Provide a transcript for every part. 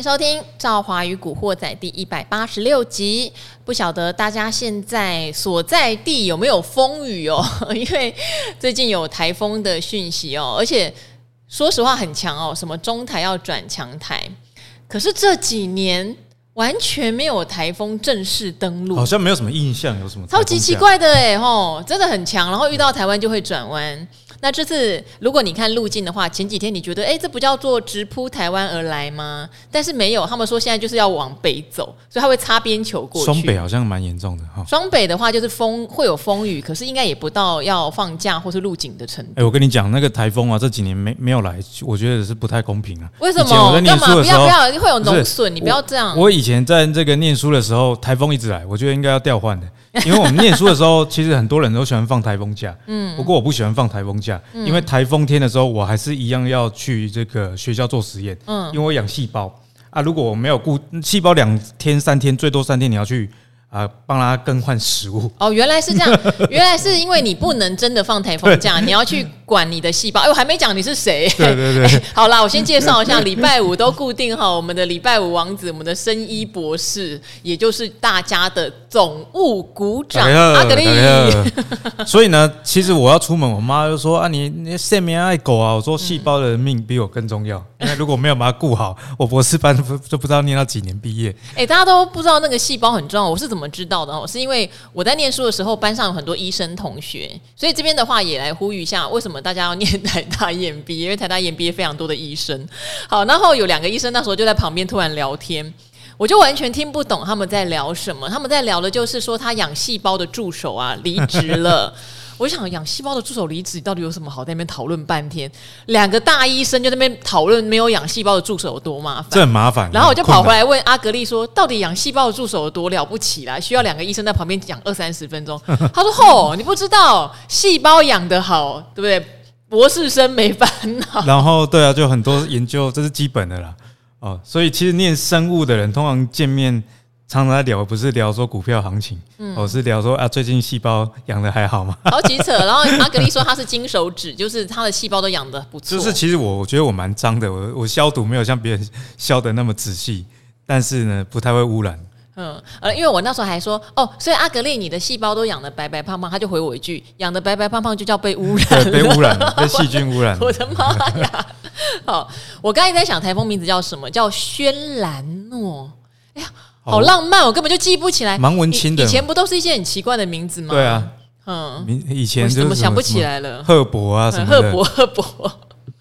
迎收听《赵华与古惑仔》第一百八十六集。不晓得大家现在所在地有没有风雨哦？因为最近有台风的讯息哦，而且说实话很强哦，什么中台要转强台。可是这几年完全没有台风正式登陆，好像没有什么印象，有什么超级奇怪的哎吼，真的很强，然后遇到台湾就会转弯。那这次如果你看路径的话，前几天你觉得，哎，这不叫做直扑台湾而来吗？但是没有，他们说现在就是要往北走，所以他会擦边球过去。双北好像蛮严重的哈。双北的话就是风会有风雨，可是应该也不到要放假或是入警的程度。哎，我跟你讲，那个台风啊，这几年没没有来，我觉得是不太公平啊。为什么？干嘛？不要不要，会有农损，你不要这样。我以前在这个念书的时候，台风一直来，我觉得应该要调换的。因为我们念书的时候，其实很多人都喜欢放台风假，嗯，不过我不喜欢放台风假，因为台风天的时候，我还是一样要去这个学校做实验，嗯，因为我养细胞。啊，如果我没有顾细胞，两天三天最多三天，你要去。啊，帮他更换食物。哦，原来是这样，原来是因为你不能真的放台风假，你要去管你的细胞。哎，我还没讲你是谁。对对对，好啦，我先介绍一下，礼拜五都固定好我们的礼拜五王子，我们的生医博士，也就是大家的总务股长阿格力。所以呢，其实我要出门，我妈就说啊，你你生命爱狗啊，我说细胞的命比我更重要，因为如果没有把它顾好，我博士班就不知道念到几年毕业。哎，大家都不知道那个细胞很重要，我是？怎么知道的哦？是因为我在念书的时候，班上有很多医生同学，所以这边的话也来呼吁一下，为什么大家要念台大眼鼻因为台大眼毕非常多的医生。好，然后有两个医生那时候就在旁边突然聊天，我就完全听不懂他们在聊什么。他们在聊的就是说他养细胞的助手啊离职了。我想养细胞的助手离职到底有什么好在那边讨论半天？两个大医生就在那边讨论没有养细胞的助手有多麻烦，这很麻烦。然后我就跑回来问阿格丽说：“到底养细胞的助手有多了不起啦？需要两个医生在旁边讲二三十分钟？” 他说：“吼，你不知道细胞养得好，对不对？博士生没烦恼。”然后对啊，就很多研究，这是基本的啦。哦，所以其实念生物的人通常见面。常常在聊，不是聊说股票行情，嗯，我是聊说啊，最近细胞养的还好吗？好几扯。然后阿格力说他是金手指，就是他的细胞都养的不错。就是其实我我觉得我蛮脏的，我我消毒没有像别人消的那么仔细，但是呢不太会污染。嗯，呃，因为我那时候还说哦，所以阿格力你的细胞都养的白白胖胖，他就回我一句，养的白白胖胖就叫被污染，被污染，被细菌污染。我的妈呀！好，我刚才在想台风名字叫什么？叫轩岚诺。哎呀。好浪漫，我根本就记不起来。蛮文青的，以前不都是一些很奇怪的名字吗？对啊，嗯，以前怎么想不起来了？赫伯啊，什么赫伯赫伯。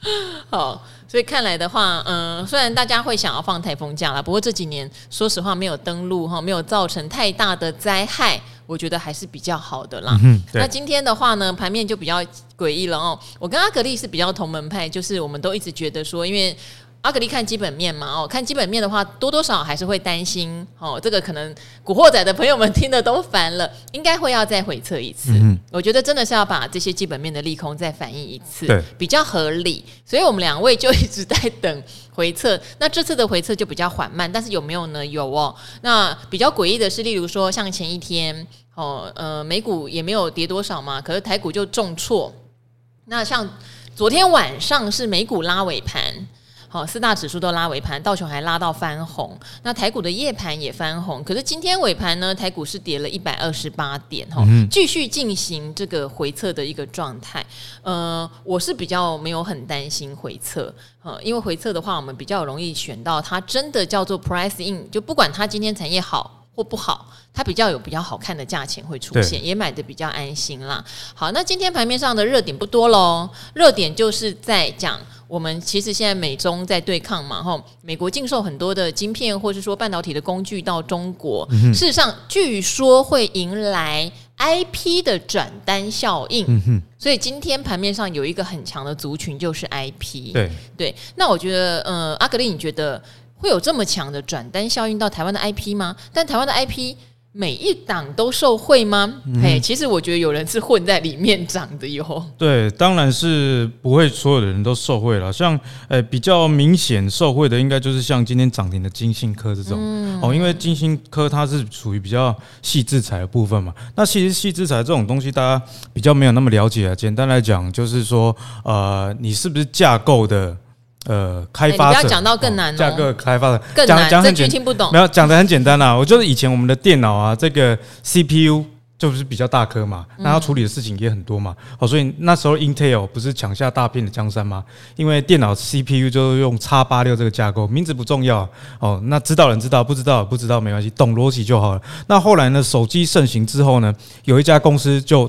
好，所以看来的话，嗯，虽然大家会想要放台风假啦，不过这几年说实话没有登陆哈，没有造成太大的灾害，我觉得还是比较好的啦。嗯，那今天的话呢，盘面就比较诡异了哦。我跟阿格丽是比较同门派，就是我们都一直觉得说，因为。阿格力看基本面嘛，哦，看基本面的话，多多少少还是会担心哦。这个可能古惑仔的朋友们听的都烦了，应该会要再回测一次。嗯，我觉得真的是要把这些基本面的利空再反映一次，对，比较合理。所以我们两位就一直在等回测。那这次的回测就比较缓慢，但是有没有呢？有哦。那比较诡异的是，例如说像前一天哦，呃，美股也没有跌多少嘛，可是台股就重挫。那像昨天晚上是美股拉尾盘。好，四大指数都拉尾盘，道琼还拉到翻红。那台股的夜盘也翻红，可是今天尾盘呢，台股是跌了一百二十八点，哈，继续进行这个回测的一个状态。呃，我是比较没有很担心回测，呃，因为回测的话，我们比较容易选到它真的叫做 price in，就不管它今天产业好或不好，它比较有比较好看的价钱会出现，也买的比较安心啦。好，那今天盘面上的热点不多喽，热点就是在讲。我们其实现在美中在对抗嘛，哈，美国禁售很多的晶片，或是说半导体的工具到中国，嗯、事实上据说会迎来 IP 的转单效应，嗯、所以今天盘面上有一个很强的族群就是 IP，对对，那我觉得，呃，阿格力，你觉得会有这么强的转单效应到台湾的 IP 吗？但台湾的 IP。每一档都受贿吗？嘿、嗯，其实我觉得有人是混在里面涨的哟。对，当然是不会所有的人都受贿了。像呃比较明显受贿的，应该就是像今天涨停的金信科这种、嗯、哦，因为金信科它是属于比较细制裁的部分嘛。那其实细制裁这种东西，大家比较没有那么了解啊。简单来讲，就是说呃，你是不是架构的？呃开发者，不要讲到更难，价格开发的更难，讲这句听不懂。没有讲的很简单啦，我就是以前我们的电脑啊，这个 CPU。就是比较大颗嘛，那要处理的事情也很多嘛，哦，所以那时候 Intel 不是抢下大片的江山吗？因为电脑 CPU 就是用 X 八六这个架构，名字不重要哦，那知道人知道，不知道不知道没关系，懂逻辑就好了。那后来呢，手机盛行之后呢，有一家公司就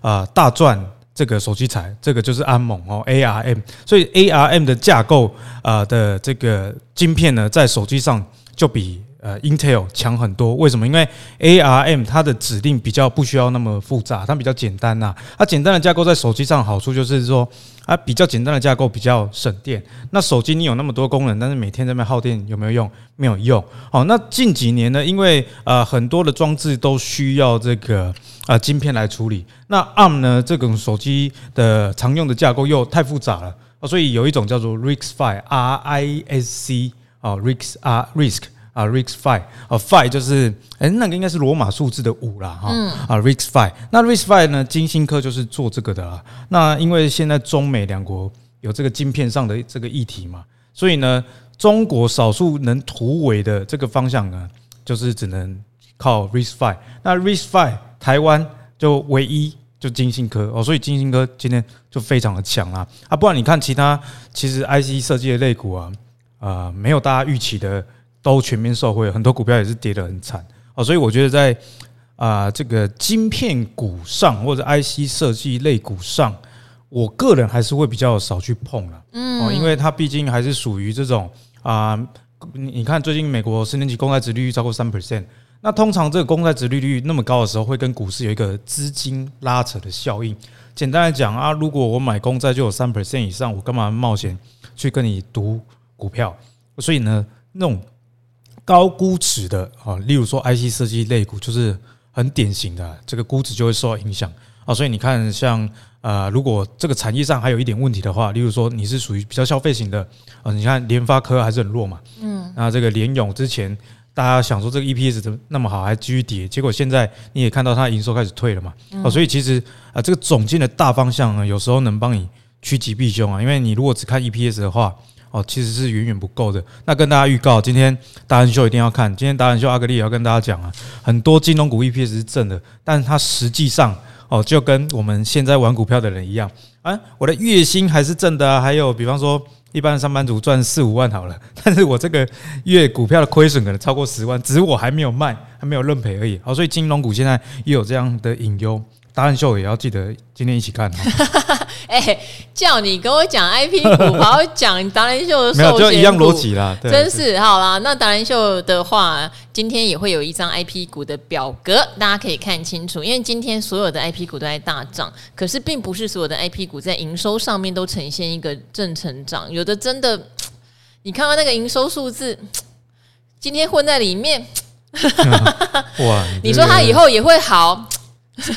啊、呃、大赚这个手机材，这个就是安盟哦 ARM，所以 ARM 的架构啊、的这个晶片呢，在手机上就比。呃，Intel 强很多，为什么？因为 ARM 它的指令比较不需要那么复杂，它比较简单呐。它简单的架构在手机上好处就是说，它比较简单的架构比较省电。那手机你有那么多功能，但是每天在那耗电有没有用？没有用。好，那近几年呢，因为呃很多的装置都需要这个呃晶片来处理，那 ARM 呢这种手机的常用的架构又太复杂了，所以有一种叫做 RISC-V R I S C 啊 RISC 啊。啊，RISC-V 啊，V 就是哎、欸，那个应该是罗马数字的五啦，哈、嗯，啊，Rix Five 那 Rix Five 呢，金星科就是做这个的啦。那因为现在中美两国有这个晶片上的这个议题嘛，所以呢，中国少数能突围的这个方向呢，就是只能靠 Rix Five。那 Rix Five 台湾就唯一就金星科哦，所以金星科今天就非常的强啦。啊，不然你看其他其实 IC 设计的类股啊，啊，没有大家预期的。都全面受惠，很多股票也是跌得很惨哦，所以我觉得在啊这个晶片股上或者 IC 设计类股上，我个人还是会比较少去碰了，嗯，哦，因为它毕竟还是属于这种啊，你看最近美国十年期公债殖利率超过三 percent，那通常这个公债值利率那么高的时候，会跟股市有一个资金拉扯的效应。简单来讲啊，如果我买公债就有三 percent 以上，我干嘛冒险去跟你赌股票？所以呢，那种。高估值的啊，例如说 IC 设计类股就是很典型的，这个估值就会受到影响啊。所以你看，像呃，如果这个产业上还有一点问题的话，例如说你是属于比较消费型的啊，你看联发科还是很弱嘛，嗯，那这个联咏之前大家想说这个 EPS 怎么那么好，还继续跌，结果现在你也看到它营收开始退了嘛，啊，所以其实啊，这个总经的大方向呢，有时候能帮你趋吉避凶啊，因为你如果只看 EPS 的话。哦，其实是远远不够的。那跟大家预告，今天达人秀一定要看。今天达人秀阿格力也要跟大家讲啊，很多金融股 EPS 是正的，但是它实际上哦，就跟我们现在玩股票的人一样啊，我的月薪还是正的。还有，比方说一般的上班族赚四五万好了，但是我这个月股票的亏损可能超过十万，只是我还没有卖，还没有认赔而已。好，所以金融股现在也有这样的隐忧。达人秀也要记得今天一起看。哎、欸，叫你跟我讲 IP 股，还要讲达人秀的，没有就一样逻辑啦。对，真是好啦。那达人秀的话，今天也会有一张 IP 股的表格，大家可以看清楚。因为今天所有的 IP 股都在大涨，可是并不是所有的 IP 股在营收上面都呈现一个正成长，有的真的，你看到那个营收数字，今天混在里面 哇！你说他以后也会好？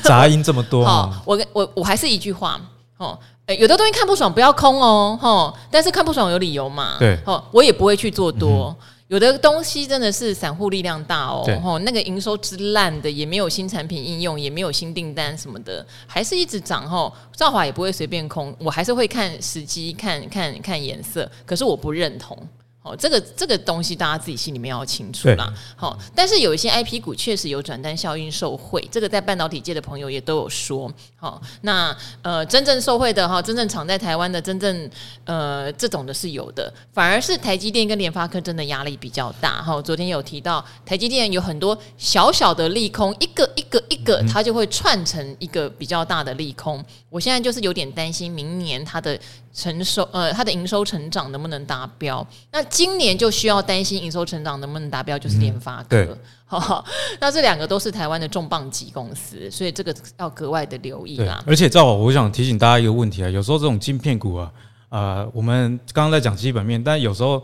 杂音这么多，好，我我我还是一句话，哦，有的东西看不爽不要空哦，吼，但是看不爽有理由嘛，对，哦，我也不会去做多，有的东西真的是散户力量大哦，吼，那个营收之烂的也没有新产品应用，也没有新订单什么的，还是一直涨，吼，兆华也不会随便空，我还是会看时机，看看看颜色，可是我不认同。哦，这个这个东西大家自己心里面要清楚啦。好，但是有一些 IP 股确实有转单效应受惠，这个在半导体界的朋友也都有说。好，那呃，真正受惠的哈，真正藏在台湾的，真正呃这种的是有的，反而是台积电跟联发科真的压力比较大。哈，昨天有提到台积电有很多小小的利空，一个一个一个，它就会串成一个比较大的利空。我现在就是有点担心明年它的。成收呃，它的营收成长能不能达标？那今年就需要担心营收成长能不能达标，就是联发科。那这两个都是台湾的重磅级公司，所以这个要格外的留意啦。而且，赵我想提醒大家一个问题啊，有时候这种晶片股啊，呃，我们刚刚在讲基本面，但有时候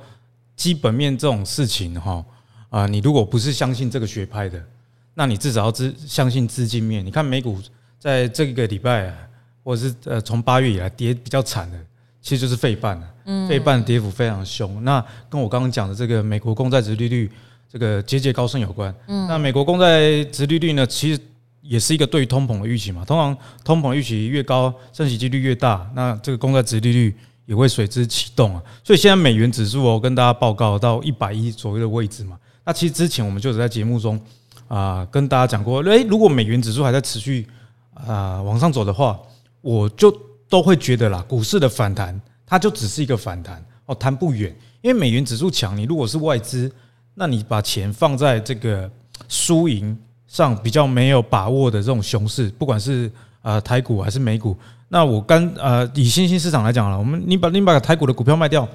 基本面这种事情哈，啊，你如果不是相信这个学派的，那你至少要资相信资金面。你看美股在这个礼拜啊，或者是呃从八月以来跌比较惨的。其实就是费半了，费半跌幅非常凶。那跟我刚刚讲的这个美国公债值利率这个节节高升有关。那美国公债值利率呢，其实也是一个对通膨的预期嘛。通常通膨预期越高，升息几率越大，那这个公债值利率也会随之启动啊。所以现在美元指数哦，跟大家报告到一百一左右的位置嘛。那其实之前我们就是在节目中啊、呃、跟大家讲过，诶，如果美元指数还在持续啊、呃、往上走的话，我就都会觉得啦，股市的反弹它就只是一个反弹哦，弹不远。因为美元指数强，你如果是外资，那你把钱放在这个输赢上比较没有把握的这种熊市，不管是呃台股还是美股，那我刚呃以新兴市场来讲了，我们你把你把台股的股票卖掉，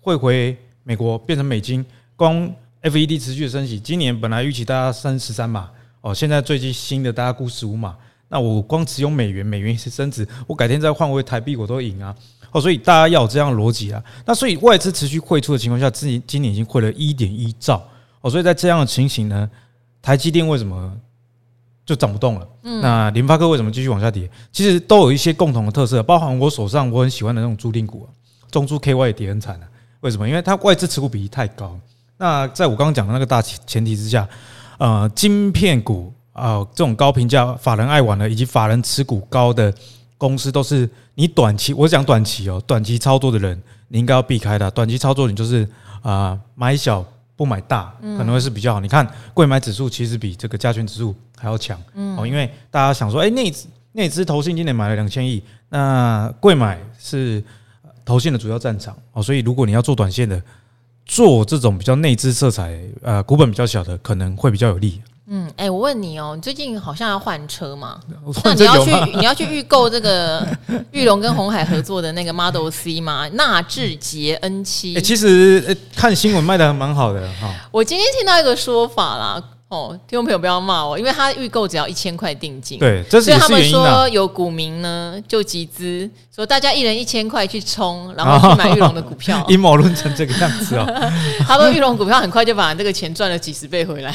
汇回美国变成美金，光 FED 持续的升息，今年本来预期大家升十三码，哦，现在最近新的大家估十五码，那我光持有美元，美元是升值，我改天再换回台币我都赢啊。哦，所以大家要有这样的逻辑啊。那所以外资持续汇出的情况下，自己今年已经汇了一点一兆。哦，所以在这样的情形呢，台积电为什么就涨不动了？嗯，那联发科为什么继续往下跌？其实都有一些共同的特色，包含我手上我很喜欢的那种租赁股啊，中珠 KY 也跌很惨啊。为什么？因为它外资持股比例太高。那在我刚刚讲的那个大前提之下，呃，晶片股啊，呃，这种高评价、法人爱玩的，以及法人持股高的。公司都是你短期，我讲短期哦，短期操作的人，你应该要避开的。短期操作，你就是啊，买小不买大，可能会是比较好。你看，贵买指数其实比这个加权指数还要强哦，因为大家想说，哎，欸，那那只投信今年买了两千亿，那贵买是投信的主要战场哦，所以如果你要做短线的，做这种比较内资色彩，呃，股本比较小的，可能会比较有利。嗯，哎、欸，我问你哦，你最近好像要换车嘛？那你要去你要去预购这个玉龙跟红海合作的那个 Model C 吗？纳智捷 N 七。哎，其实、欸、看新闻卖的还蛮好的哈。我今天听到一个说法啦，哦，听众朋友不要骂我，因为他预购只要一千块定金。对，所以他们说有股民呢就集资，说大家一人一千块去冲，然后去买玉龙的股票。阴谋论成这个样子哦。他说玉龙股票很快就把这个钱赚了几十倍回来。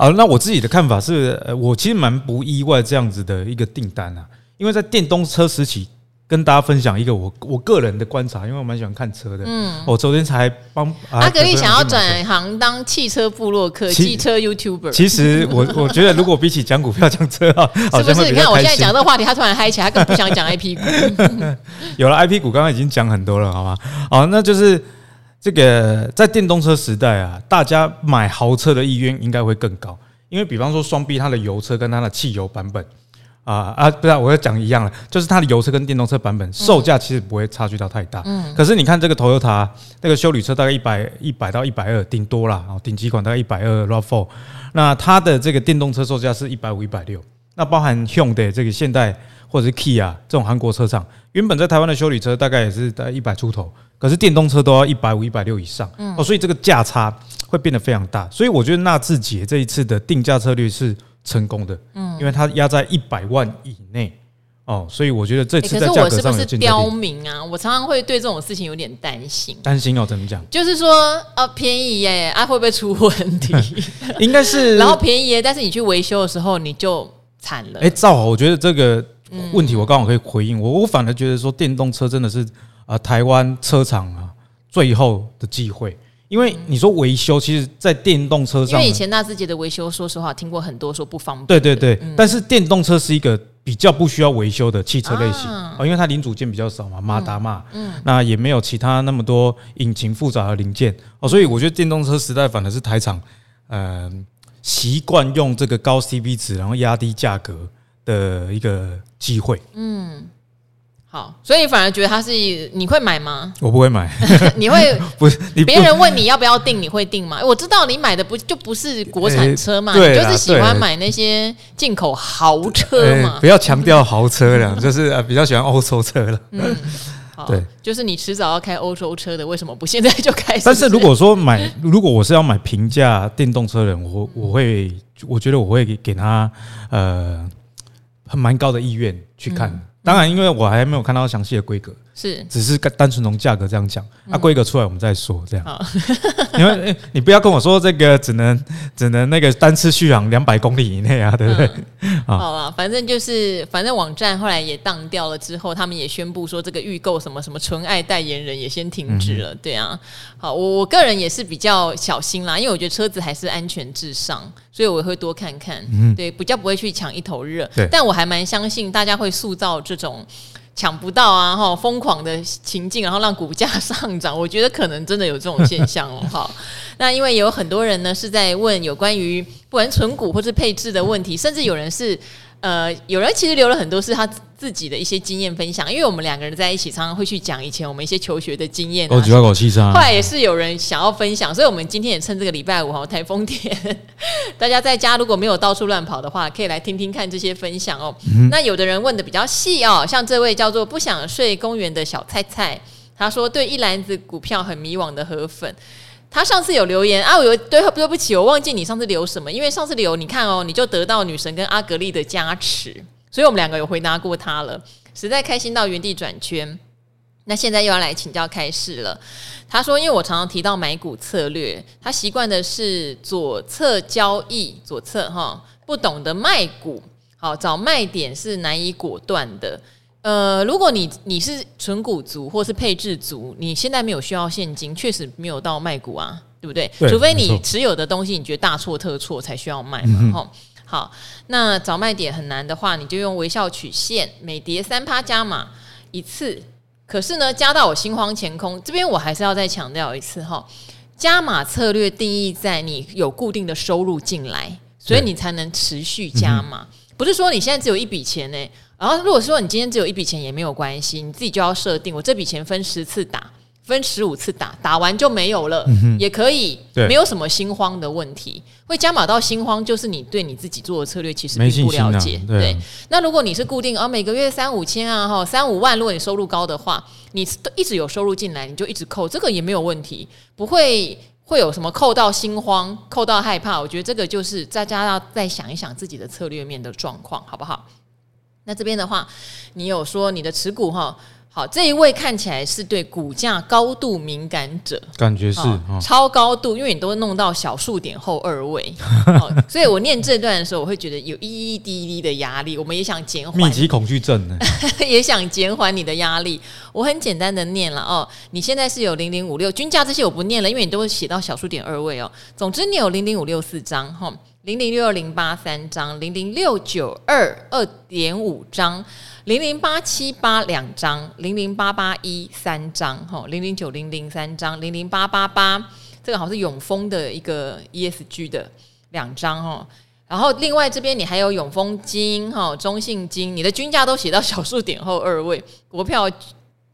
好，那我自己的看法是，呃，我其实蛮不意外这样子的一个订单啊，因为在电动车时期，跟大家分享一个我我个人的观察，因为我蛮喜欢看车的，嗯，我昨天才帮阿格力想要转行当汽车部落客、汽车 YouTuber。其实我 我觉得，如果比起讲股票讲车啊。是不是？你看我现在讲这个话题，他突然嗨起来，他更不想讲 IP 股。有了 IP 股，刚刚已经讲很多了，好吗？好，那就是。这个在电动车时代啊，大家买豪车的意愿应该会更高，因为比方说双 B 它的油车跟它的汽油版本啊啊，不是我要讲一样了，就是它的油车跟电动车版本售价其实不会差距到太大。嗯。可是你看这个 Toyota 那个修理车大概一百一百到一百二顶多啦，顶级款大概一百二 RAV4，那它的这个电动车售价是一百五一百六，那包含 Hyundai 这个现代或者是 Kia 这种韩国车厂，原本在台湾的修理车大概也是在一百出头。可是电动车都要一百五、一百六以上，嗯哦，所以这个价差会变得非常大。所以我觉得纳智捷这一次的定价策略是成功的，嗯，因为它压在一百万以内，哦，所以我觉得这次在价格上有竞争力。可是我是不是刁民啊？我常常会对这种事情有点担心。担心哦？怎么讲？就是说，啊，便宜耶，啊，会不会出问题？应该是。然后便宜耶，但是你去维修的时候你就惨了。哎，赵好，我觉得这个问题我刚好可以回应。我我反而觉得说，电动车真的是。啊，台湾车厂啊，最后的机会，因为你说维修，其实，在电动车上，因为以前纳智捷的维修，说实话，听过很多说不方便。对对对，但是电动车是一个比较不需要维修的汽车类型啊，因为它零组件比较少嘛，马达嘛，嗯，那也没有其他那么多引擎复杂的零件。哦，所以我觉得电动车时代反而是台厂，呃，习惯用这个高 CP 值，然后压低价格的一个机会，嗯。好，所以反而觉得他是你会买吗？我不会买，你会 不是别人问你要不要订，你会订吗？我知道你买的不就不是国产 车嘛，你就是喜欢买那些进口豪车嘛。不要强调豪车了，就是呃比较喜欢欧洲车了。嗯，好，对，就是你迟早要开欧洲车的，为什么不现在就开始？但是如果说买，如果我是要买平价电动车的人，我我会我觉得我会给给他呃很蛮高的意愿去看。当然，因为我还没有看到详细的规格，是只是单纯从价格这样讲，那规格出来我们再说。这样，因为你不要跟我说这个只能只能那个单次续航两百公里以内啊，对不对？好了，反正就是反正网站后来也当掉了之后，他们也宣布说这个预购什么什么纯爱代言人也先停止了。对啊，好，我我个人也是比较小心啦，因为我觉得车子还是安全至上，所以我会多看看，对，比较不会去抢一头热。但我还蛮相信大家会塑造。这种抢不到啊，哈，疯狂的情境，然后让股价上涨，我觉得可能真的有这种现象哦，哈。那因为有很多人呢是在问有关于不管存股或是配置的问题，甚至有人是。呃，有人其实留了很多是他自己的一些经验分享，因为我们两个人在一起，常常会去讲以前我们一些求学的经验。哦，几块口气上。后来也是有人想要分享，所以我们今天也趁这个礼拜五哈，台风天，大家在家如果没有到处乱跑的话，可以来听听看这些分享哦。嗯、那有的人问的比较细哦，像这位叫做不想睡公园的小菜菜，他说对一篮子股票很迷惘的河粉。他上次有留言啊，我有对对不起，我忘记你上次留什么，因为上次留你看哦，你就得到女神跟阿格丽的加持，所以我们两个有回答过他了，实在开心到原地转圈。那现在又要来请教开市了。他说，因为我常常提到买股策略，他习惯的是左侧交易，左侧哈，不懂得卖股，好找卖点是难以果断的。呃，如果你你是纯股族或是配置族，你现在没有需要现金，确实没有到卖股啊，对不对？对，除非你持有的东西你觉得大错特错才需要卖嘛。吼、嗯，好，那找卖点很难的话，你就用微笑曲线，每跌三趴加码一次。可是呢，加到我心慌前空这边，我还是要再强调一次哈，加码策略定义在你有固定的收入进来，所以你才能持续加码，嗯、不是说你现在只有一笔钱呢、欸。然后，如果说你今天只有一笔钱也没有关系，你自己就要设定，我这笔钱分十次打，分十五次打，打完就没有了，嗯、也可以，没有什么心慌的问题。会加码到心慌，就是你对你自己做的策略其实并不了解。啊、对，对，那如果你是固定啊，每个月三五千啊，哈，三五万，如果你收入高的话，你一直有收入进来，你就一直扣，这个也没有问题，不会会有什么扣到心慌、扣到害怕。我觉得这个就是大家要再想一想自己的策略面的状况，好不好？那这边的话，你有说你的持股哈，好，这一位看起来是对股价高度敏感者，感觉是、哦、超高度，因为你都弄到小数点后二位，哦、所以我念这段的时候，我会觉得有一滴滴的压力。我们也想减缓，密集恐惧症呢，也想减缓你的压力。我很简单的念了哦，你现在是有零零五六均价这些我不念了，因为你都会写到小数点二位哦。总之你有零零五六四张哈。哦零零六二零八三张，零零六九二二点五张，零零八七八两张，零零八八一三张，哈，零零九零零三张，零零八八八，这个好像是永丰的一个 ESG 的两张，哈。然后另外这边你还有永丰金，哈，中信金，你的均价都写到小数点后二位，国票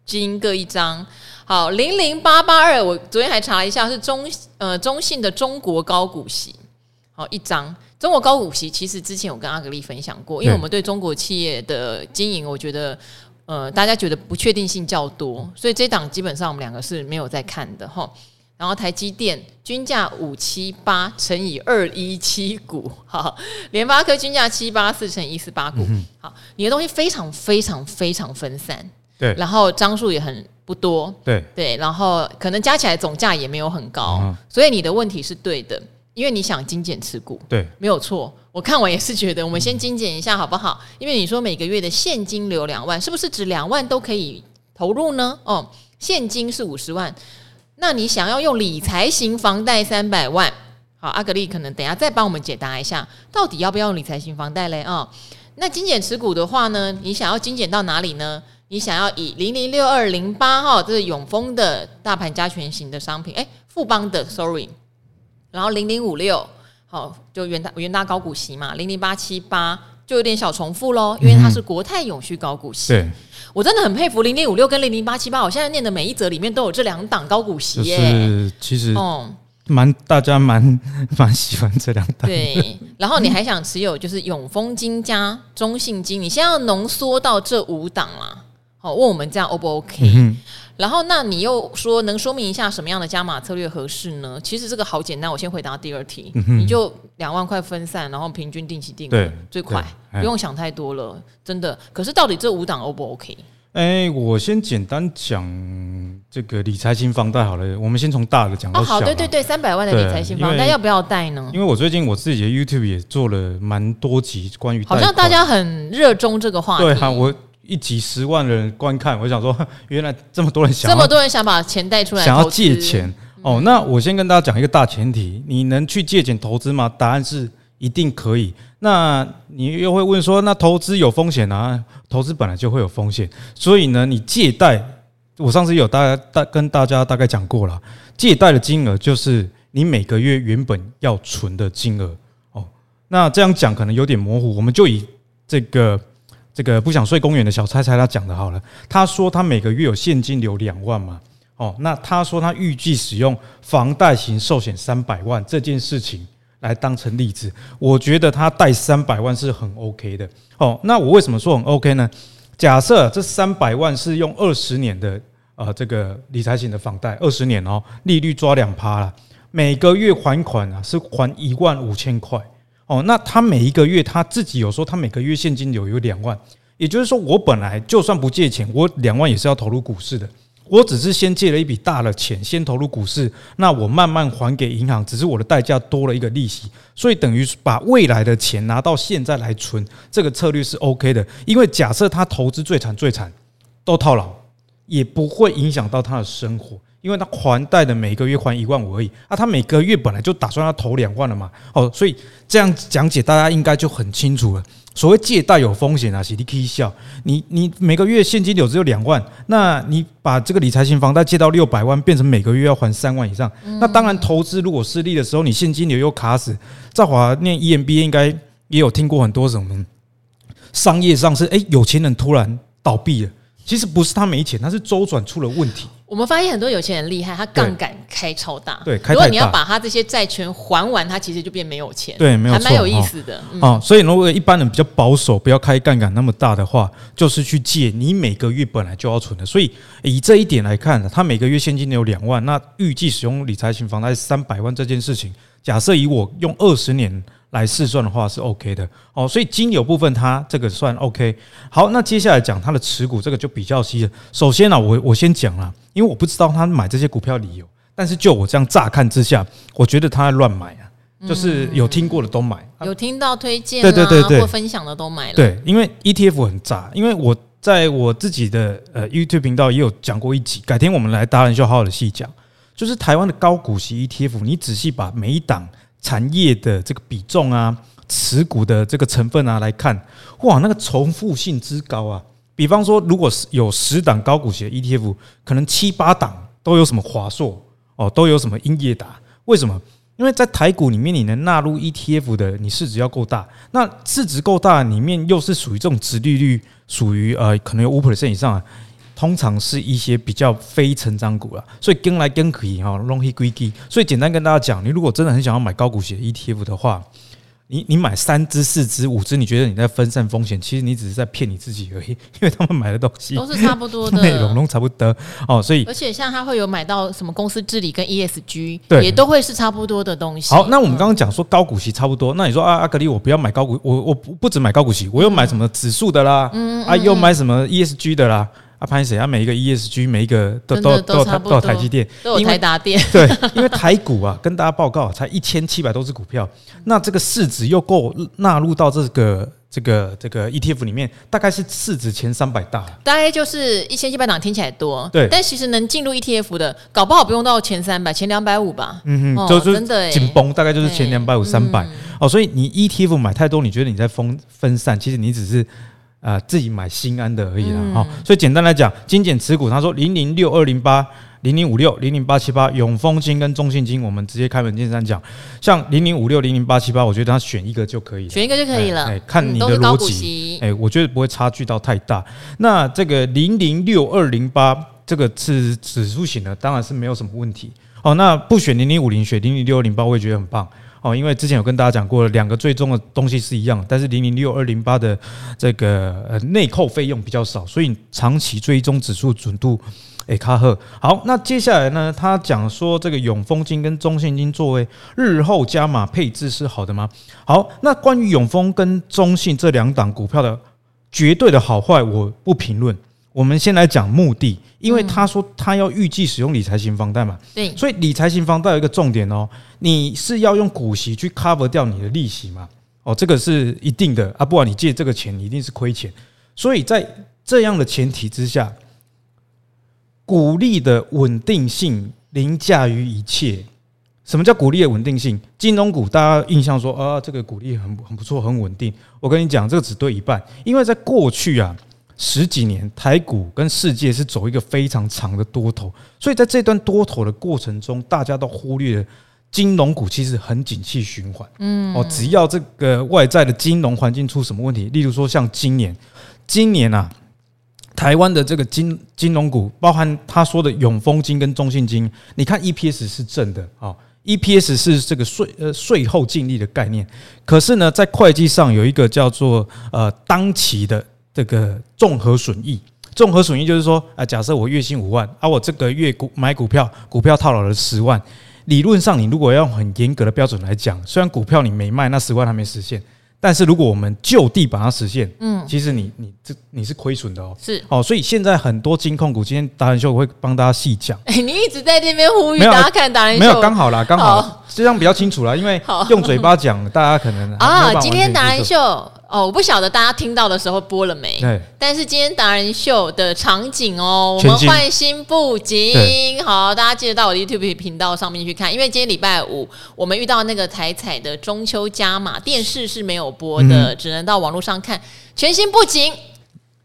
金各一张。好，零零八八二，我昨天还查了一下，是中呃中信的中国高股息。好，一张。中国高股息，其实之前我跟阿格力分享过，因为我们对中国企业的经营，我觉得呃，大家觉得不确定性较多，所以这档基本上我们两个是没有在看的哈。然后台积电均价五七八乘以二一七股，好，联发科均价七八四乘以一四八股，好，你的东西非常非常非常分散，对，然后张数也很不多，对。对，然后可能加起来总价也没有很高，所以你的问题是对的。因为你想精简持股，对，没有错。我看完也是觉得，我们先精简一下好不好？因为你说每个月的现金流两万，是不是指两万都可以投入呢？哦，现金是五十万，那你想要用理财型房贷三百万，好，阿格丽可能等下再帮我们解答一下，到底要不要用理财型房贷嘞？哦，那精简持股的话呢，你想要精简到哪里呢？你想要以零零六二零八号，这是永丰的大盘加权型的商品，哎，富邦的，sorry。然后零零五六，好，就元大元大高股息嘛，零零八七八就有点小重复喽，因为它是国泰永续高股息。对，我真的很佩服零零五六跟零零八七八，我现在念的每一则里面都有这两档高股息耶。是，其实哦，蛮大家蛮蛮喜欢这两档。对，然后你还想持有就是永丰金加中信金，你现在要浓缩到这五档啦。好，问我们这样 O 不 OK？嗯然后，那你又说能说明一下什么样的加码策略合适呢？其实这个好简单，我先回答第二题，嗯、你就两万块分散，然后平均定期定额，最快，不用想太多了，真的。可是到底这五档 O 不 OK？哎，我先简单讲这个理财型房贷好了，我们先从大的讲到小。好，对对对，三百万的理财型房贷要不要贷呢？因为我最近我自己的 YouTube 也做了蛮多集关于，好像大家很热衷这个话题。对哈，我。一集十万人观看，我想说，原来这么多人想，这么多人想把钱带出来，想要借钱哦。那我先跟大家讲一个大前提：你能去借钱投资吗？答案是一定可以。那你又会问说，那投资有风险啊？投资本来就会有风险，所以呢，你借贷，我上次有大家大跟大家大概讲过了，借贷的金额就是你每个月原本要存的金额哦。那这样讲可能有点模糊，我们就以这个这个不想睡公园的小蔡蔡他讲的好了。他说他每个月有现金流两万嘛，哦，那他说他预计使用房贷型寿险三百万这件事情。来当成例子，我觉得他贷三百万是很 OK 的哦。那我为什么说很 OK 呢？假设这三百万是用二十年的呃这个理财型的房贷，二十年哦，利率抓两趴了，每个月还款啊是还一万五千块哦。那他每一个月他自己有说他每个月现金流有两万，也就是说我本来就算不借钱，我两万也是要投入股市的。我只是先借了一笔大的钱，先投入股市，那我慢慢还给银行，只是我的代价多了一个利息，所以等于把未来的钱拿到现在来存，这个策略是 OK 的。因为假设他投资最惨最惨都套牢，也不会影响到他的生活，因为他还贷的每个月还一万五而已，啊，他每个月本来就打算要投两万了嘛，哦，所以这样讲解大家应该就很清楚了。所谓借贷有风险啊，是你可以笑。你你每个月现金流只有两万，那你把这个理财型房贷借到六百万，变成每个月要还三万以上。那当然，投资如果失利的时候，你现金流又卡死。赵华念 EMBA 应该也有听过很多什么商业上是诶，有钱人突然倒闭了，其实不是他没钱，他是周转出了问题。我们发现很多有钱人厉害，他杠杆开超大。对，如果你要把他这些债权还完，他其实就变没有钱。对，没有，还蛮有意思的。哦，所以如果一般人比较保守，不要开杠杆那么大的话，就是去借你每个月本来就要存的。所以以这一点来看呢，他每个月现金流两万，那预计使用理财型房贷三百万这件事情，假设以我用二十年。来试算的话是 OK 的哦，所以金有部分它这个算 OK。好，那接下来讲它的持股，这个就比较稀了。首先呢，我我先讲啦，因为我不知道他买这些股票理由，但是就我这样乍看之下，我觉得他乱买啊，就是有听过的都买，有听到推荐对对对对或分享的都买了。对，因为 ETF 很炸，因为我在我自己的呃 YouTube 频道也有讲过一集，改天我们来达人秀好好的细讲，就是台湾的高股息 ETF，你仔细把每一档。产业的这个比重啊，持股的这个成分啊来看，哇，那个重复性之高啊！比方说，如果是有十档高股息的 ETF，可能七八档都有什么华硕哦，都有什么英业达。为什么？因为在台股里面，你能纳入 ETF 的，你市值要够大。那市值够大，里面又是属于这种殖利率，属于呃，可能有五 percent 以上啊。通常是一些比较非成长股了，所以跟来跟可以哈，容易归基。所以简单跟大家讲，你如果真的很想要买高股息的 ETF 的话，你你买三只、四只、五只，你觉得你在分散风险，其实你只是在骗你自己而已，因为他们买的东西都是差不多的，内容都差不多哦。所以而且像他会有买到什么公司治理跟 ESG，对，也都会是差不多的东西。好，那我们刚刚讲说高股息差不多，那你说啊，阿格力我不要买高股，我我不不只买高股息，我又买什么指数的啦，嗯，啊又买什么 ESG 的啦。啊，潘谁啊？每一个 ESG，每一个都都都有台都有台积电，都有台达电。对，因为台股啊，跟大家报告，才一千七百多只股票，那这个市值又够纳入到这个这个这个 ETF 里面，大概是市值前三百大。大概就是一千七百档，听起来多，对。但其实能进入 ETF 的，搞不好不用到前三百，前两百五吧。嗯哼，就是真的紧绷，大概就是前两百五、三百。哦，所以你 ETF 买太多，你觉得你在分分散，其实你只是。啊、呃，自己买心安的而已啦，哈、嗯。所以简单来讲，精简持股，他说零零六二零八、零零五六、零零八七八，永丰金跟中信金，我们直接开门见山讲。像零零五六、零零八七八，我觉得他选一个就可以了，选一个就可以了。哎、欸，看你的逻辑，哎、欸，我觉得不会差距到太大。那这个零零六二零八，这个是指数型的，当然是没有什么问题。哦，那不选零零五零，选零零六二零八，我也觉得很棒。哦，因为之前有跟大家讲过了，两个最终的东西是一样，但是零零六二零八的这个呃内扣费用比较少，所以长期追踪指数准度诶卡赫。好，那接下来呢，他讲说这个永丰金跟中信金作为日后加码配置是好的吗？好，那关于永丰跟中信这两档股票的绝对的好坏，我不评论。我们先来讲目的，因为他说他要预计使用理财型房贷嘛，对，所以理财型房贷有一个重点哦，你是要用股息去 cover 掉你的利息嘛，哦，这个是一定的啊，不然你借这个钱你一定是亏钱，所以在这样的前提之下，股利的稳定性凌驾于一切，什么叫股利的稳定性？金融股大家印象说啊，这个股利很很不错，很稳定。我跟你讲，这个只对一半，因为在过去啊十几年，台股跟世界是走一个非常长的多头，所以在这段多头的过程中，大家都忽略了金融股其实很景气循环。嗯，哦，只要这个外在的金融环境出什么问题，例如说像今年，今年啊。台湾的这个金金融股，包含他说的永丰金跟中信金，你看 EPS 是正的啊，EPS 是这个税呃税后净利的概念。可是呢，在会计上有一个叫做呃当期的这个综合损益，综合损益就是说啊，假设我月薪五万，啊我这个月股买股票，股票套牢了十万，理论上你如果要用很严格的标准来讲，虽然股票你没卖，那十万还没实现。但是如果我们就地把它实现，嗯，其实你你这你是亏损的哦，是哦，所以现在很多金控股，今天达人秀我会帮大家细讲。哎，你一直在这边呼吁大家看达人秀，没有刚好啦，刚好这样比较清楚啦，因为用嘴巴讲，大家可能啊，今天达人秀。哦，我不晓得大家听到的时候播了没？对。但是今天达人秀的场景哦，我们换新布景，好，大家记得到我的 YouTube 频道上面去看。因为今天礼拜五，我们遇到那个台彩的中秋加码，电视是没有播的，嗯、只能到网络上看。全新布景，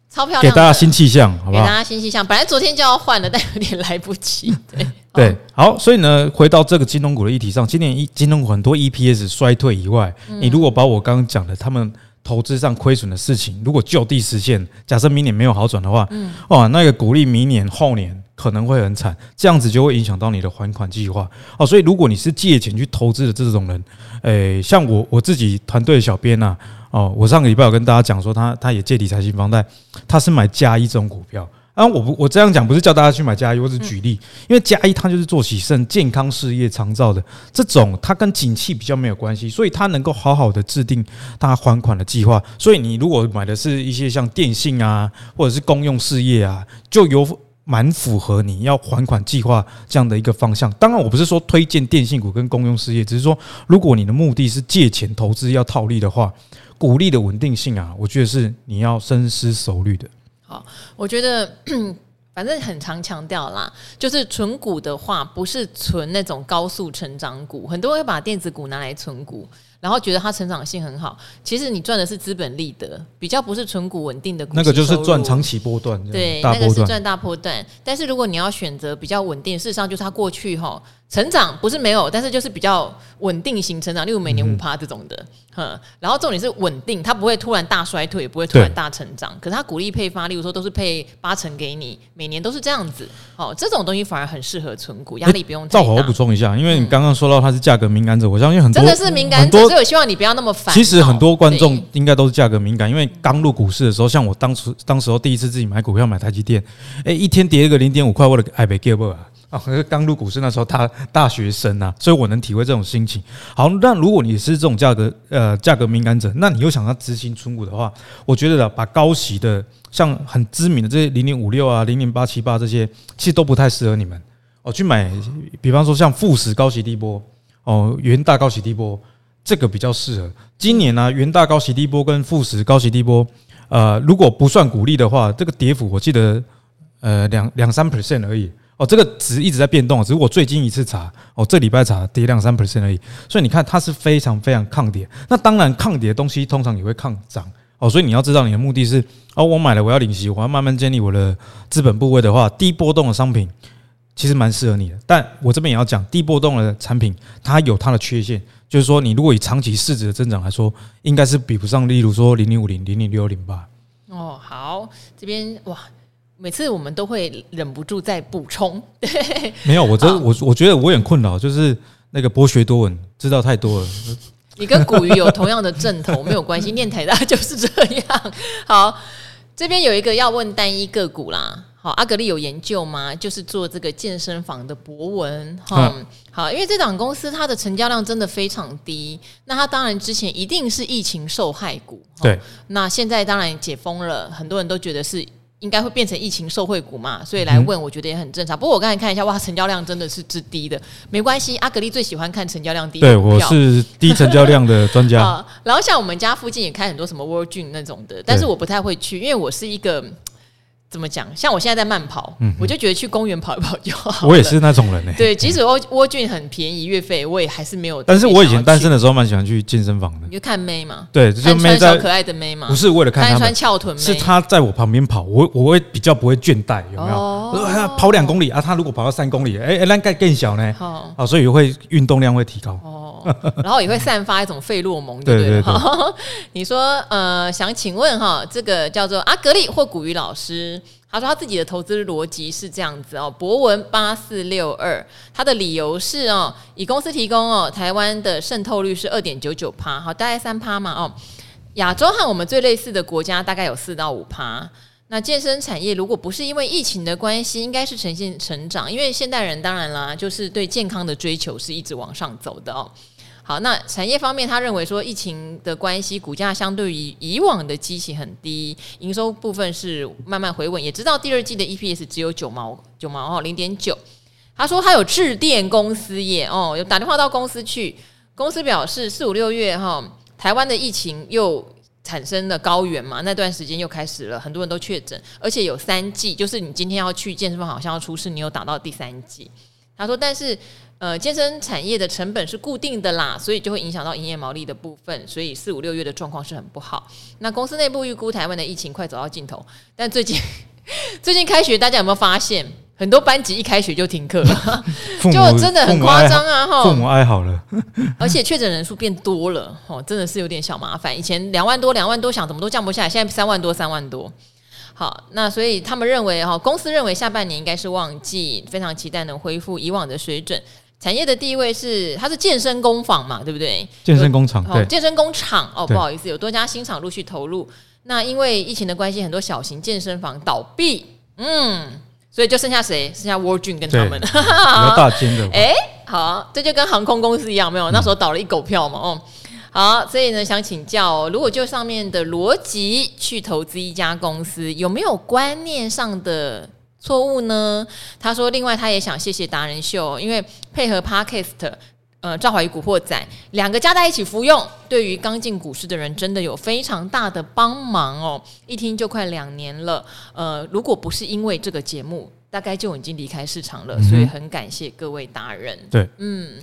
超漂亮，给大家新气象，好不好？给大家新气象。本来昨天就要换了，但有点来不及。对 对，好，所以呢，回到这个金融股的议题上，今年一金融股很多 EPS 衰退以外，嗯、你如果把我刚刚讲的他们。投资上亏损的事情，如果就地实现，假设明年没有好转的话，嗯，哇，那个鼓励明年后年可能会很惨，这样子就会影响到你的还款计划哦。所以如果你是借钱去投资的这种人，诶，像我我自己团队的小编呐，哦，我上个礼拜有跟大家讲说，他他也借理财型房贷，他是买加一这种股票。啊，我不，我这样讲不是叫大家去买嘉一，我只举例，因为嘉一它就是做起肾健康事业长照的这种，它跟景气比较没有关系，所以它能够好好的制定它还款的计划。所以你如果买的是一些像电信啊，或者是公用事业啊，就有蛮符合你要还款计划这样的一个方向。当然，我不是说推荐电信股跟公用事业，只是说如果你的目的是借钱投资要套利的话，股利的稳定性啊，我觉得是你要深思熟虑的。好，我觉得 反正很常强调啦，就是存股的话，不是存那种高速成长股，很多人会把电子股拿来存股。然后觉得它成长性很好，其实你赚的是资本利得，比较不是存股稳定的股。那个就是赚长期波段，对，那个是赚大波段。但是如果你要选择比较稳定，事实上就是它过去哈成长不是没有，但是就是比较稳定型成长，例如每年五趴这种的，嗯，然后重点是稳定，它不会突然大衰退，也不会突然大成长。可是它股利配发，例如说都是配八成给你，每年都是这样子，哦，这种东西反而很适合存股，压力不用太大。正好我补充一下，因为你刚刚说到它是价格敏感者，我相信很多真的是敏感者。所以我希望你不要那么烦。其实很多观众应该都是价格敏感，因为刚入股市的时候，像我当初当时候第一次自己买股票买台积电，哎，一天跌一个零点五块，我的爱被给不啊？可是，刚入股市那时候他大学生啊，所以我能体会这种心情。好，那如果你是这种价格呃价格敏感者，那你又想要执行存股的话，我觉得把高息的像很知名的这些零零五六啊、零零八七八这些，其实都不太适合你们哦。去买，比方说像富时高息低波哦，元大高息低波。这个比较适合今年呢、啊，元大高息低波跟富时高息低波，呃，如果不算股利的话，这个跌幅我记得呃两两三 percent 而已哦，这个值一直在变动，只是我最近一次查哦，这礼拜查跌两三 percent 而已，所以你看它是非常非常抗跌。那当然抗跌的东西通常也会抗涨哦，所以你要知道你的目的是哦，我买了我要领息，我要慢慢建立我的资本部位的话，低波动的商品其实蛮适合你的。但我这边也要讲，低波动的产品它有它的缺陷。就是说，你如果以长期市值的增长来说，应该是比不上，例如说零零五零、零零六零八。哦，好，这边哇，每次我们都会忍不住再补充。没有，我这我我觉得我有点困扰，就是那个博学多闻，知道太多了。你跟古鱼有同样的阵头没有关系，念台大 就是这样。好，这边有一个要问单一个股啦。好，阿格力有研究吗？就是做这个健身房的博文，哈，好，因为这档公司它的成交量真的非常低，那它当然之前一定是疫情受害股，对，那现在当然解封了，很多人都觉得是应该会变成疫情受惠股嘛，所以来问，我觉得也很正常。不过我刚才看一下，哇，成交量真的是之低的，没关系，阿格力最喜欢看成交量低的，对，我是低成交量的专家。然后像我们家附近也开很多什么 World Gym 那种的，但是我不太会去，因为我是一个。怎么讲？像我现在在慢跑，嗯、我就觉得去公园跑一跑就好。我也是那种人呢、欸。对，即使蜗蜗菌很便宜，月费我也还是没有。但是我以前单身的时候蛮喜欢去健身房的。你就看妹嘛？对，就妹在可爱的妹嘛。不是为了看她穿翘臀妹，是她在我旁边跑，我我会比较不会倦怠，有没有？哦、跑两公里啊，她如果跑到三公里，哎、欸，那该更小呢。好、哦，所以会运动量会提高。哦，然后也会散发一种费洛蒙，对不对？对对对 你说呃，想请问哈，这个叫做阿格力或古鱼老师。他说他自己的投资逻辑是这样子哦，博文八四六二，他的理由是哦，以公司提供哦，台湾的渗透率是二点九九趴，好，大概三趴嘛哦，亚洲和我们最类似的国家大概有四到五趴。那健身产业如果不是因为疫情的关系，应该是呈现成长，因为现代人当然啦，就是对健康的追求是一直往上走的哦。好，那产业方面，他认为说疫情的关系，股价相对于以往的基期很低，营收部分是慢慢回稳。也知道第二季的 EPS 只有九毛九毛哦，零点九。他说他有致电公司耶哦，有打电话到公司去，公司表示四五六月哈，台湾的疫情又产生了高原嘛，那段时间又开始了，很多人都确诊，而且有三季，就是你今天要去健身房好像要出事，你有打到第三季。他说，但是。呃，健身产业的成本是固定的啦，所以就会影响到营业毛利的部分，所以四五六月的状况是很不好。那公司内部预估台湾的疫情快走到尽头，但最近最近开学，大家有没有发现很多班级一开学就停课了？就真的很夸张啊！哈，父母哀好了，而且确诊人数变多了，哦，真的是有点小麻烦。以前两万多两万多想怎么都降不下来，现在三万多三万多。好，那所以他们认为哈，公司认为下半年应该是旺季，非常期待能恢复以往的水准。产业的地位是，它是健身工坊嘛，对不对？健身工厂，对，健身工厂哦，不好意思，有多家新厂陆续投入。那因为疫情的关系，很多小型健身房倒闭，嗯，所以就剩下谁？剩下 World Gym 跟他们，比较大间的。哎，好，这就跟航空公司一样，没有那时候倒了一狗票嘛，哦，好，所以呢，想请教，如果就上面的逻辑去投资一家公司，有没有观念上的？错误呢？他说，另外他也想谢谢达人秀，因为配合 Podcast，呃，赵怀宇古惑仔两个加在一起服用，对于刚进股市的人真的有非常大的帮忙哦。一听就快两年了，呃，如果不是因为这个节目，大概就已经离开市场了。所以很感谢各位达人。对，嗯。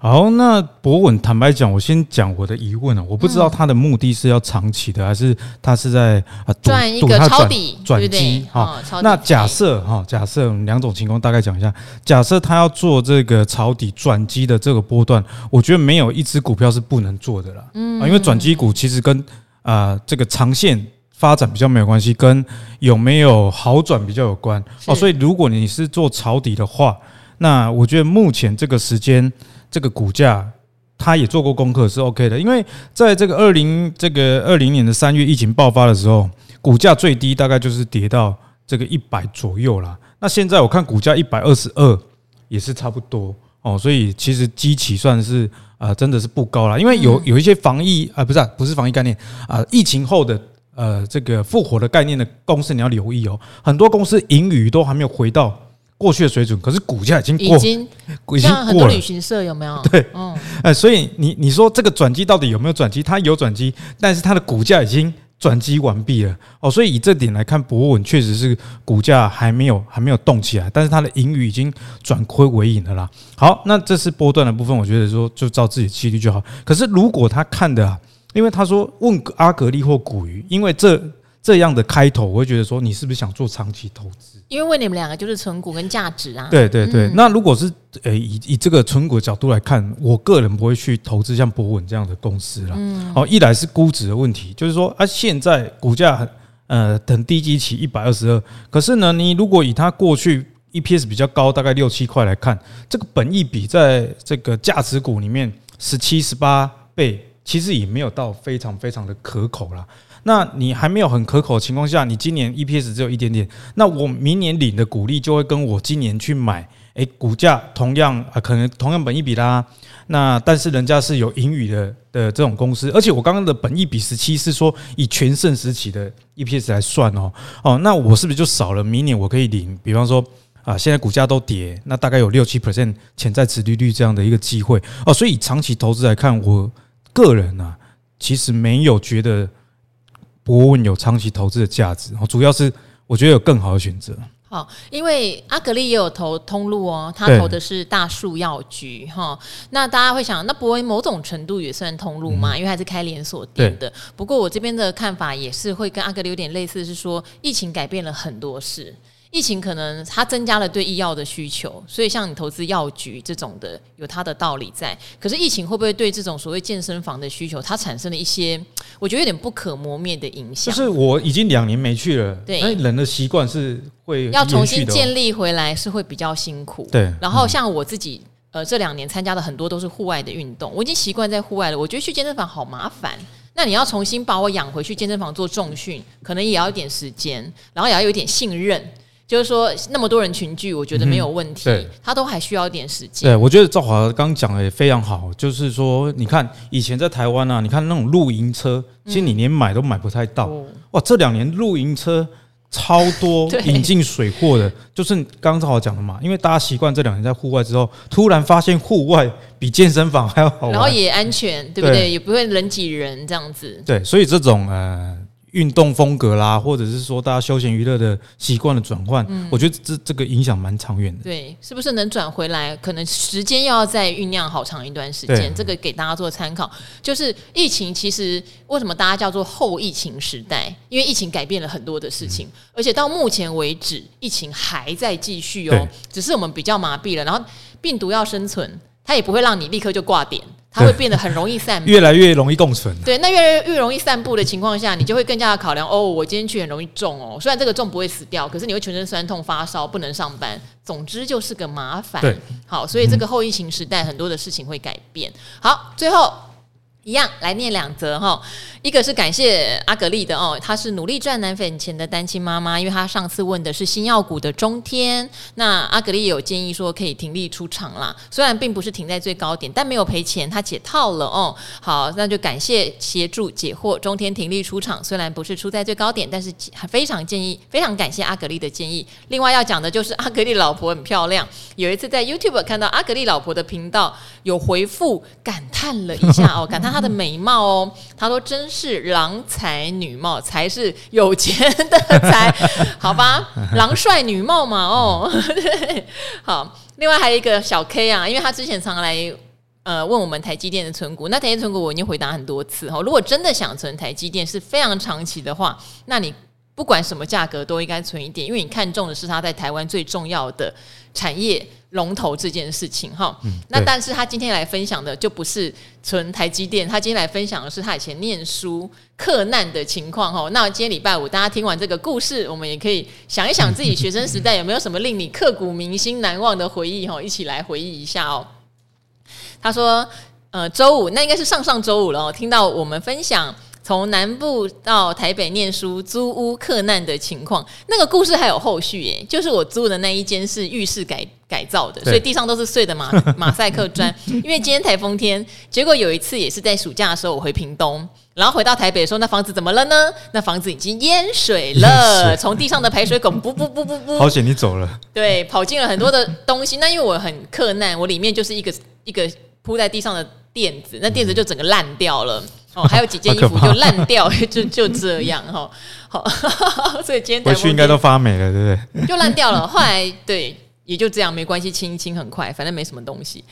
好，那博文，坦白讲，我先讲我的疑问啊，我不知道他的目的是要长期的，还是他是在啊赚一个抄底转机哈？那假设哈，假设两种情况大概讲一下。假设他要做这个抄底转机的这个波段，我觉得没有一只股票是不能做的啦。嗯，因为转机股其实跟啊这个长线发展比较没有关系，跟有没有好转比较有关哦。所以如果你是做抄底的话，那我觉得目前这个时间。这个股价，他也做过功课是 OK 的，因为在这个二零这个二零年的三月疫情爆发的时候，股价最低大概就是跌到这个一百左右啦。那现在我看股价一百二十二也是差不多哦，所以其实基期算是啊、呃，真的是不高啦。因为有有一些防疫啊、呃，不是、啊、不是防疫概念啊、呃，疫情后的呃这个复活的概念的公司你要留意哦，很多公司盈余都还没有回到。过去的水准，可是股价已经过，已经已经很多旅行社有没有？对，嗯，哎，所以你你说这个转机到底有没有转机？它有转机，但是它的股价已经转机完毕了哦。所以以这点来看，博文确实是股价还没有还没有动起来，但是它的盈余已经转亏为盈了啦。好，那这是波段的部分，我觉得说就照自己的纪律就好。可是如果他看的啊，因为他说问阿格力或古鱼，因为这。这样的开头，我会觉得说，你是不是想做长期投资？因为问你们两个就是存股跟价值啊。对对对，嗯、那如果是诶以以这个存股的角度来看，我个人不会去投资像博文这样的公司了。嗯，好，一来是估值的问题，就是说啊，现在股价呃等低基期一百二十二，可是呢，你如果以它过去 EPS 比较高，大概六七块来看，这个本益比在这个价值股里面十七十八倍，其实也没有到非常非常的可口啦。那你还没有很可口的情况下，你今年 EPS 只有一点点，那我明年领的股利就会跟我今年去买，哎、股价同样啊，可能同样本益比啦，那但是人家是有盈余的的这种公司，而且我刚刚的本益比十七是说以全盛时期的 EPS 来算哦，哦，那我是不是就少了明年我可以领？比方说啊，现在股价都跌，那大概有六七 percent 潜在殖利率这样的一个机会哦，所以长期投资来看，我个人啊，其实没有觉得。博文有长期投资的价值，主要是我觉得有更好的选择。好，因为阿格力也有投通路哦，他投的是大树药局哈。那大家会想，那博威某种程度也算通路嘛？嗯、因为他是开连锁店的。不过我这边的看法也是会跟阿格力有点类似，是说疫情改变了很多事。疫情可能它增加了对医药的需求，所以像你投资药局这种的有它的道理在。可是疫情会不会对这种所谓健身房的需求，它产生了一些我觉得有点不可磨灭的影响？就是我已经两年没去了，对，人的习惯是会要重新建立回来，是会比较辛苦。对，然后像我自己，呃，这两年参加的很多都是户外的运动，我已经习惯在户外了。我觉得去健身房好麻烦，那你要重新把我养回去健身房做重训，可能也要一点时间，然后也要有一点信任。就是说，那么多人群聚，我觉得没有问题。嗯、他都还需要一点时间。对，我觉得赵华刚讲的也非常好。就是说，你看以前在台湾啊，你看那种露营车，其实你连买都买不太到。嗯、哇，这两年露营车超多 引进水货的，就是刚刚赵华讲的嘛。因为大家习惯这两年在户外之后，突然发现户外比健身房还要好玩，然后也安全，对不对？对也不会人挤人这样子。对，所以这种呃。运动风格啦，或者是说大家休闲娱乐的习惯的转换，嗯、我觉得这这个影响蛮长远的。对，是不是能转回来？可能时间要再酝酿好长一段时间。这个给大家做参考。就是疫情，其实为什么大家叫做后疫情时代？因为疫情改变了很多的事情，嗯、而且到目前为止，疫情还在继续哦。只是我们比较麻痹了，然后病毒要生存，它也不会让你立刻就挂点。它会变得很容易散布，越来越容易共存。对，那越来越容易散布的情况下，你就会更加的考量哦。我今天去很容易中哦，虽然这个中不会死掉，可是你会全身酸痛、发烧，不能上班。总之就是个麻烦。对，好，所以这个后疫情时代很多的事情会改变。好，最后。一样来念两则哈，一个是感谢阿格力的哦，她是努力赚奶粉钱的单亲妈妈，因为她上次问的是新药股的中天，那阿格力也有建议说可以停利出场啦，虽然并不是停在最高点，但没有赔钱，她解套了哦。好，那就感谢协助解惑，中天停利出场，虽然不是出在最高点，但是非常建议，非常感谢阿格力的建议。另外要讲的就是阿格力老婆很漂亮，有一次在 YouTube 看到阿格力老婆的频道有回复，感叹了一下哦，感叹。她的美貌哦，她说真是郎才女貌，才是有钱的才，好吧？郎帅女貌嘛，哦，对，好。另外还有一个小 K 啊，因为他之前常来呃问我们台积电的存股，那台积电存股我已经回答很多次哈。如果真的想存台积电是非常长期的话，那你不管什么价格都应该存一点，因为你看中的是它在台湾最重要的产业。龙头这件事情哈，嗯、那但是他今天来分享的就不是纯台积电，他今天来分享的是他以前念书克难的情况哈。那今天礼拜五，大家听完这个故事，我们也可以想一想自己学生时代有没有什么令你刻骨铭心、难忘的回忆哈，一起来回忆一下哦。他说，呃，周五那应该是上上周五了，听到我们分享。从南部到台北念书，租屋克难的情况，那个故事还有后续耶。就是我租的那一间是浴室改改造的，所以地上都是碎的马 马赛克砖。因为今天台风天，结果有一次也是在暑假的时候，我回屏东，然后回到台北说，那房子怎么了呢？那房子已经淹水了，从地上的排水孔，不不不不不，好险你走了。对，跑进了很多的东西。那因为我很克难，我里面就是一个一个铺在地上的垫子，那垫子就整个烂掉了。哦，还有几件衣服就烂掉，就就这样哈。好，所以今天回去应该都发霉了，对不对？就烂掉了。后来对，也就这样，没关系，清一清很快，反正没什么东西。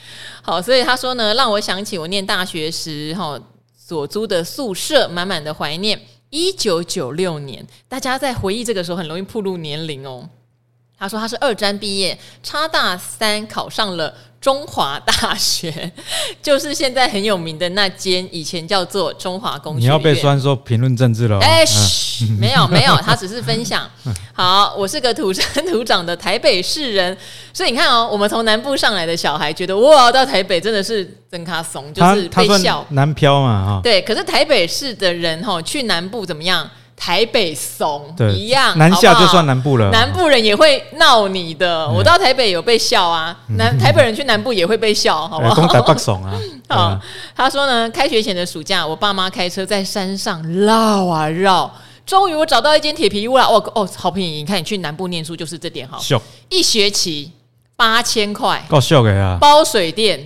好，所以他说呢，让我想起我念大学时哈所租的宿舍，满满的怀念。一九九六年，大家在回忆这个时候很容易暴露年龄哦。他说他是二专毕业，差大三考上了。中华大学 就是现在很有名的那间，以前叫做中华工学院。你要被酸说评论政治了？哎，没有没有，他只是分享。好，我是个土生土长的台北市人，所以你看哦，我们从南部上来的小孩觉得哇，到台北真的是真卡怂，就是被笑南漂嘛哈。对，可是台北市的人哈，去南部怎么样？台北怂一样，南下就算南部了。南部人也会闹你的，我到台北有被笑啊。南台北人去南部也会被笑，好不好？台北怂啊。好，他说呢，开学前的暑假，我爸妈开车在山上绕啊绕，终于我找到一间铁皮屋了。哦哦，好便宜！你看，你去南部念书就是这点好。一学期八千块，够秀的呀。包水电，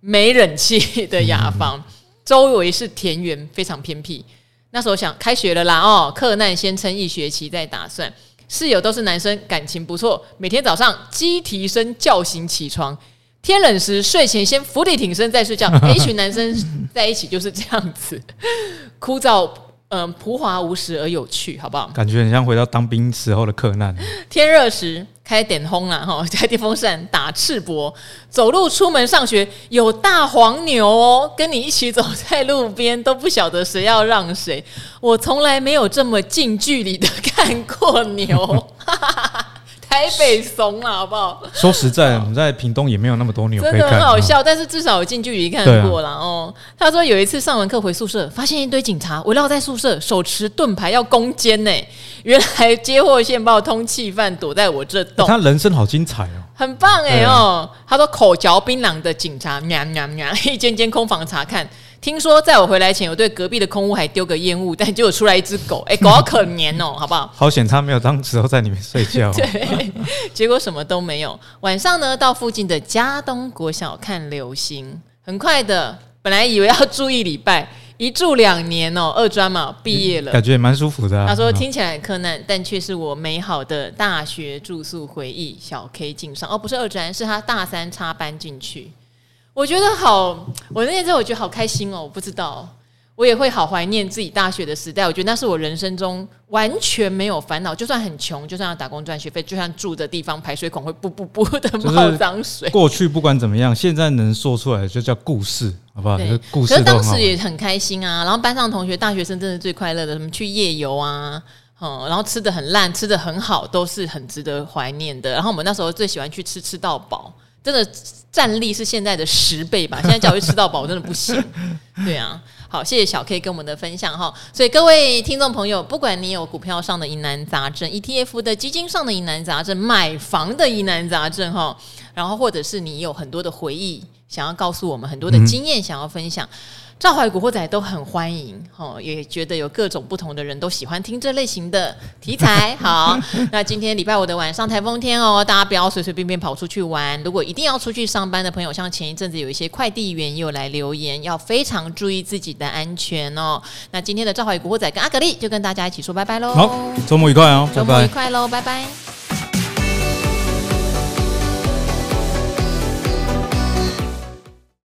没冷气的雅房，周围是田园，非常偏僻。那时候想开学了啦，哦，课难先撑一学期再打算。室友都是男生，感情不错，每天早上鸡啼声叫醒起床。天冷时，睡前先伏地挺身再睡觉。一群男生在一起就是这样子，枯燥，嗯，浮华无实而有趣，好不好？感觉很像回到当兵时候的克难。天热时开点轰了哈，开电风扇打赤膊，走路出门上学有大黄牛哦，跟你一起走在路边都不晓得谁要让谁。我从来没有这么近距离的看过牛。台北怂了，好不好？说实在，我们在屏东也没有那么多牛，真的很好笑。但是至少有近距离看过了哦。他说有一次上完课回宿舍，发现一堆警察围绕在宿舍，手持盾牌要攻坚呢。原来接获线报，通缉犯躲在我这栋。他人生好精彩哦，很棒哎哦。他说口嚼槟榔的警察，喵喵喵，一间间空房查看。听说在我回来前，我对隔壁的空屋还丢个烟雾，但结果出来一只狗，哎、欸，狗好可怜哦，好不好？好险，他没有当时候在里面睡觉。对，结果什么都没有。晚上呢，到附近的嘉东国小看流星，很快的。本来以为要住一礼拜，一住两年哦，二专嘛，毕业了，感觉也蛮舒服的、啊。他说听起来很困难，但却是我美好的大学住宿回忆。小 K 进上哦，不是二专，是他大三插班进去。我觉得好，我那天之后我觉得好开心哦！我不知道，我也会好怀念自己大学的时代。我觉得那是我人生中完全没有烦恼，就算很穷，就算要打工赚学费，就算住的地方排水孔会不不不的冒 脏水。过去不管怎么样，现在能说出来就叫故事，好不好？对故事。可是当时也很开心啊！然后班上同学，大学生真的最快乐的，什么去夜游啊，嗯，然后吃的很烂，吃的很好，都是很值得怀念的。然后我们那时候最喜欢去吃吃到饱。真的战力是现在的十倍吧？现在叫我吃到饱 真的不行。对啊，好，谢谢小 K 跟我们的分享哈。所以各位听众朋友，不管你有股票上的疑难杂症、ETF 的基金上的疑难杂症、买房的疑难杂症哈，然后或者是你有很多的回忆想要告诉我们，很多的经验想要分享。嗯赵怀古惑仔都很欢迎，哦，也觉得有各种不同的人都喜欢听这类型的题材。好，那今天礼拜五的晚上台风天哦，大家不要随随便便跑出去玩。如果一定要出去上班的朋友，像前一阵子有一些快递员又来留言，要非常注意自己的安全哦。那今天的赵怀古惑仔跟阿格力就跟大家一起说拜拜喽。好，周末愉快哦，周末愉快喽，拜拜。拜拜。